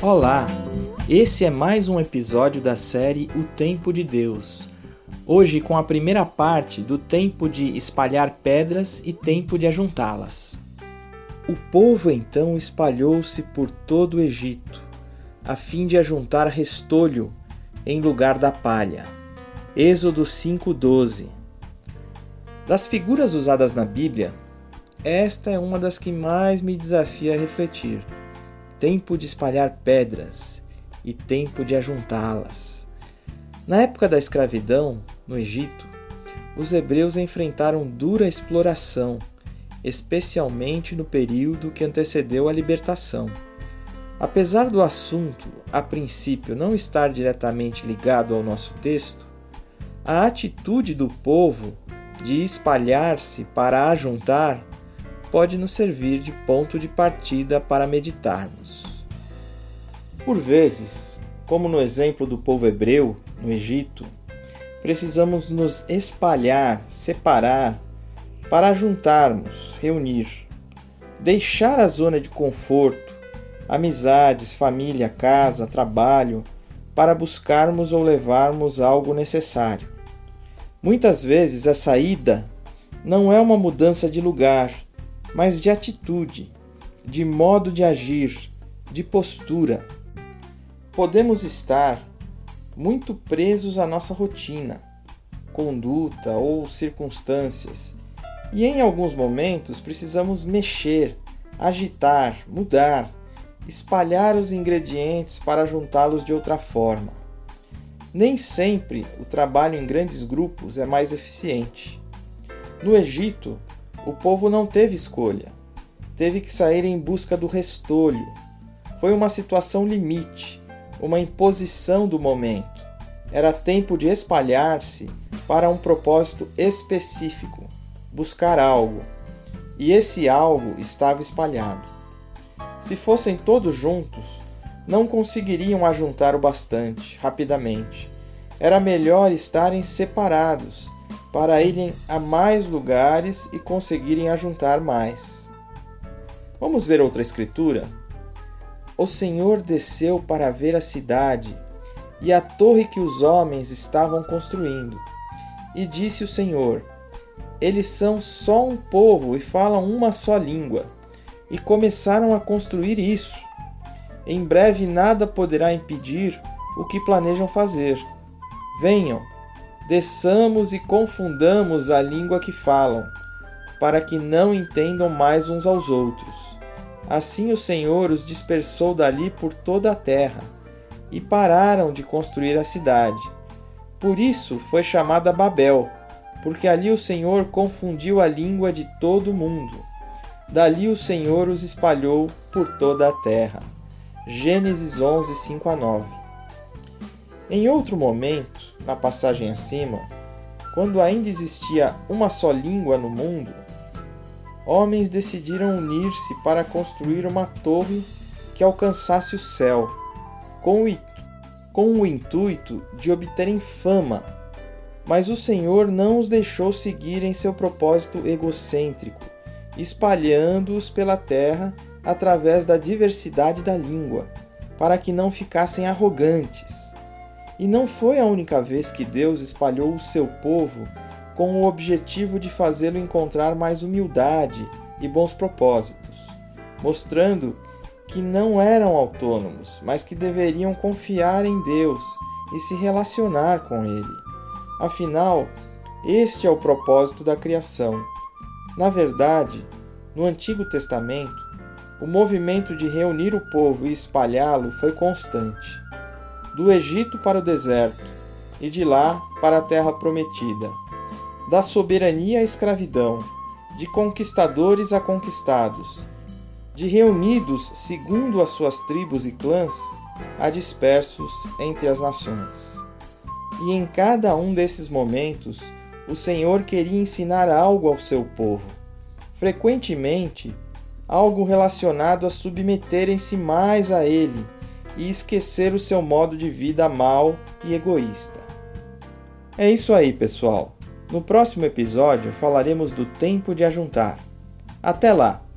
Olá! Esse é mais um episódio da série O Tempo de Deus. Hoje com a primeira parte do tempo de espalhar pedras e tempo de ajuntá-las. O povo então espalhou-se por todo o Egito, a fim de ajuntar restolho em lugar da palha. Êxodo 5:12. Das figuras usadas na Bíblia, esta é uma das que mais me desafia a refletir tempo de espalhar pedras e tempo de ajuntá-las. Na época da escravidão, no Egito, os hebreus enfrentaram dura exploração, especialmente no período que antecedeu a libertação. Apesar do assunto, a princípio, não estar diretamente ligado ao nosso texto, a atitude do povo de espalhar-se para ajuntar pode nos servir de ponto de partida para meditarmos. Por vezes, como no exemplo do povo hebreu no Egito, precisamos nos espalhar, separar, para juntarmos, reunir, deixar a zona de conforto, amizades, família, casa, trabalho, para buscarmos ou levarmos algo necessário. Muitas vezes a saída não é uma mudança de lugar, mas de atitude, de modo de agir, de postura. Podemos estar muito presos à nossa rotina, conduta ou circunstâncias, e em alguns momentos precisamos mexer, agitar, mudar, espalhar os ingredientes para juntá-los de outra forma. Nem sempre o trabalho em grandes grupos é mais eficiente. No Egito, o povo não teve escolha. Teve que sair em busca do restolho. Foi uma situação limite, uma imposição do momento. Era tempo de espalhar-se para um propósito específico, buscar algo. E esse algo estava espalhado. Se fossem todos juntos, não conseguiriam ajuntar o bastante rapidamente. Era melhor estarem separados para irem a mais lugares e conseguirem ajuntar mais. Vamos ver outra escritura? O Senhor desceu para ver a cidade e a torre que os homens estavam construindo. E disse o Senhor: Eles são só um povo e falam uma só língua. E começaram a construir isso. Em breve nada poderá impedir o que planejam fazer. Venham, desçamos e confundamos a língua que falam, para que não entendam mais uns aos outros. Assim o Senhor os dispersou dali por toda a terra, e pararam de construir a cidade. Por isso foi chamada Babel, porque ali o Senhor confundiu a língua de todo o mundo. Dali o Senhor os espalhou por toda a terra. Gênesis 11, 5 a 9. Em outro momento, na passagem acima, quando ainda existia uma só língua no mundo, homens decidiram unir-se para construir uma torre que alcançasse o céu, com o, com o intuito de obterem fama. Mas o Senhor não os deixou seguir em seu propósito egocêntrico, espalhando-os pela terra através da diversidade da língua, para que não ficassem arrogantes e não foi a única vez que Deus espalhou o seu povo com o objetivo de fazê-lo encontrar mais humildade e bons propósitos, mostrando que não eram autônomos, mas que deveriam confiar em Deus e se relacionar com Ele. Afinal, este é o propósito da criação. Na verdade, no Antigo Testamento, o movimento de reunir o povo e espalhá-lo foi constante do Egito para o deserto, e de lá para a terra prometida, da soberania à escravidão, de conquistadores a conquistados, de reunidos segundo as suas tribos e clãs, a dispersos entre as nações. E em cada um desses momentos, o Senhor queria ensinar algo ao seu povo, frequentemente algo relacionado a submeterem-se mais a Ele e esquecer o seu modo de vida mal e egoísta. É isso aí, pessoal. No próximo episódio falaremos do tempo de ajuntar. Até lá!